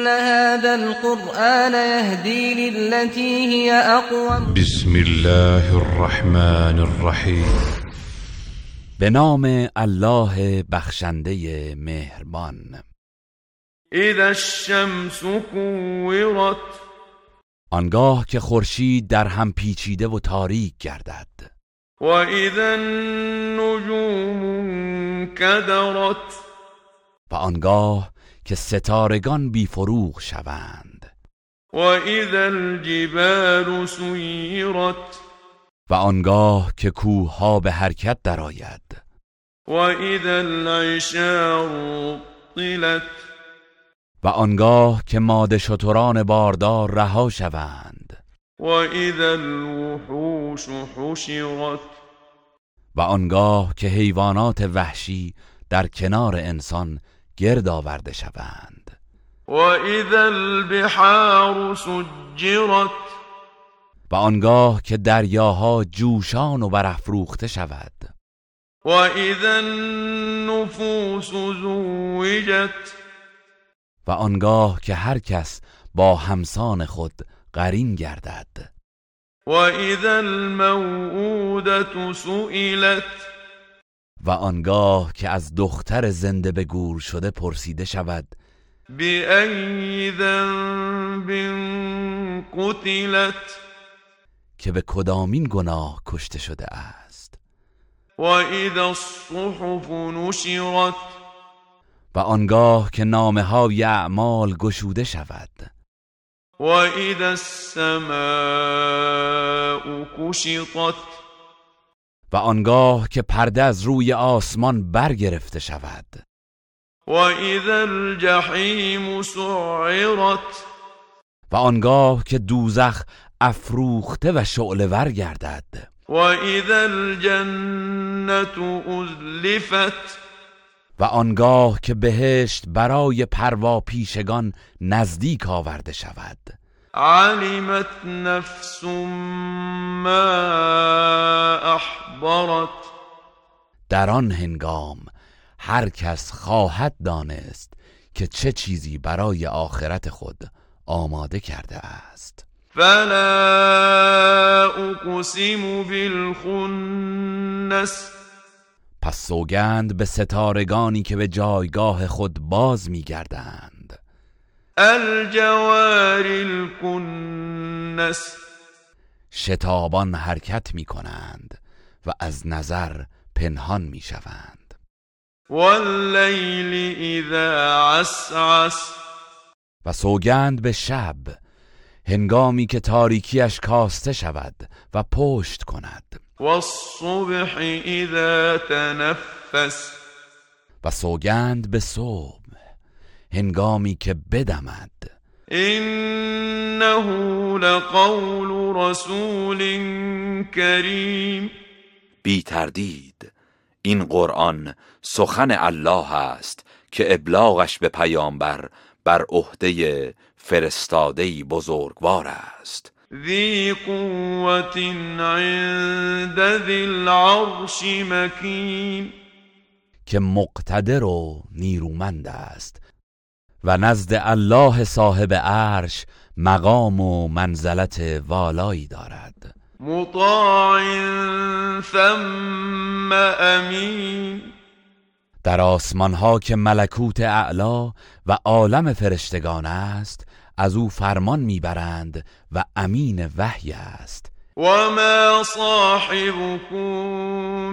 إن هذا القرآن يهدي للتي هي أقوم بسم الله الرحمن الرحیم به نام الله بخشنده مهربان. إذا الشمس كورت. آنگاه که خورشید در هم پیچیده و تاریک گردد. وإذا النجوم انكدرت. و آنگاه که ستارگان بیفروغ شوند. وإذا الجبال سيرت و آنگاه که کوهها به حرکت درآید. وإذا العشار طلت. و آنگاه که ماده شتران باردار رها شوند. وإذا الوحوش حشرت. و آنگاه که حیوانات وحشی در کنار انسان گرد آورده شوند. وإذا البحار سجرت و آنگاه که دریاها جوشان و برافروخته شود. وإذا النفوس زوجت و آنگاه که هر کس با همسان خود قرین گردد. وإذا الموءودة سئلت و آنگاه که از دختر زنده به گور شده پرسیده شود بأي ذنب قتلت؟ که به کدامین گناه کشته شده است. وإذا الصحف نشرت؟ و آنگاه که نامه های اعمال گشوده شود. وإذا السماء كشطت و آنگاه که پرده از روی آسمان برگرفته شود. وإذا الجحيم سعرت. و آنگاه که دوزخ افروخته و شعله ور گردد. وإذا الجنة أزلفت و آنگاه که بهشت برای پروا پیشگان نزدیک آورده شود. علمت نفس ما در آن هنگام هر کس خواهد دانست که چه چیزی برای آخرت خود آماده کرده است. فلا أقسم بالخنس. پس سوگند به ستارگانی که به جایگاه خود باز میگردند الجوار الكنس شتابان حرکت می کنند. و از نظر پنهان می شوند والليل إذا عسعس. و سوگند به شب هنگامی که تاریکیش کاسته شود و پشت کند. والصبح إذا تنفس. و سوگند به صبح هنگامی که بدمد. إنه لقول رسول كريم بی تردید. این قرآن سخن الله است که ابلاغش به پیامبر بر عهده فرستادهی بزرگوار است. ذي قوة عند ذي العرش مكين که مقتدر و نیرومند است و نزد الله صاحب عرش مقام و منزلت والایی دارد. مطاع ثم امین در آسمان ها که ملکوت اعلا و عالم فرشتگان است از او فرمان می‌برند و امین وحی است. وما صاحبكم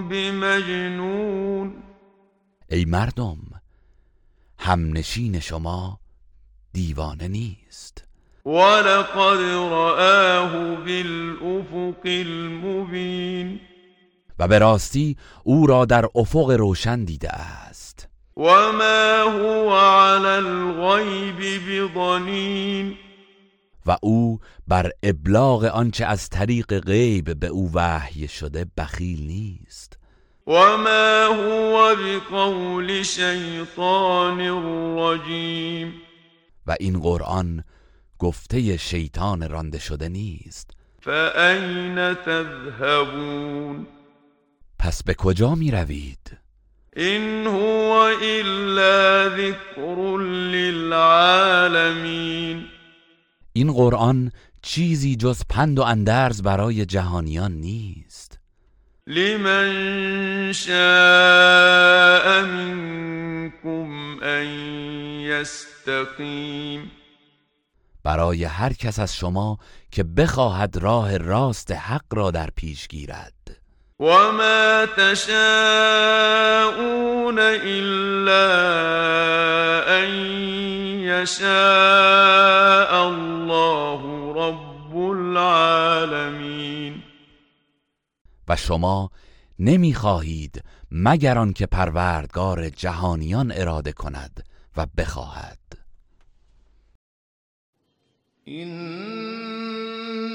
بمجنون. ای مردم همنشین شما دیوانه نیست. ولقد رآه بالأفق المبين. و به راستی او را در افق روشن دیده است. وما هو على الغیب بضنین. و او بر ابلاغ آنچه از طریق غیب به او وحی شده بخیل نیست. وما هو بقول شیطان رجیم و این قرآن گفته شیطان رانده شده نیست. فأین تذهبون؟ پس به کجا می روید؟ این هو الا ذکر للعالمین این قرآن چیزی جز پند و اندرز برای جهانیان نیست. لمن شاء منكم ان یستقیم برای هر کس از شما که بخواهد راه راست حق را در پیش گیرد. وما تشاءون الا ان یشاء الله رب العالمین و شما نمی‌خواهید مگر آنکه پروردگار جهانیان اراده کند و بخواهد. إنها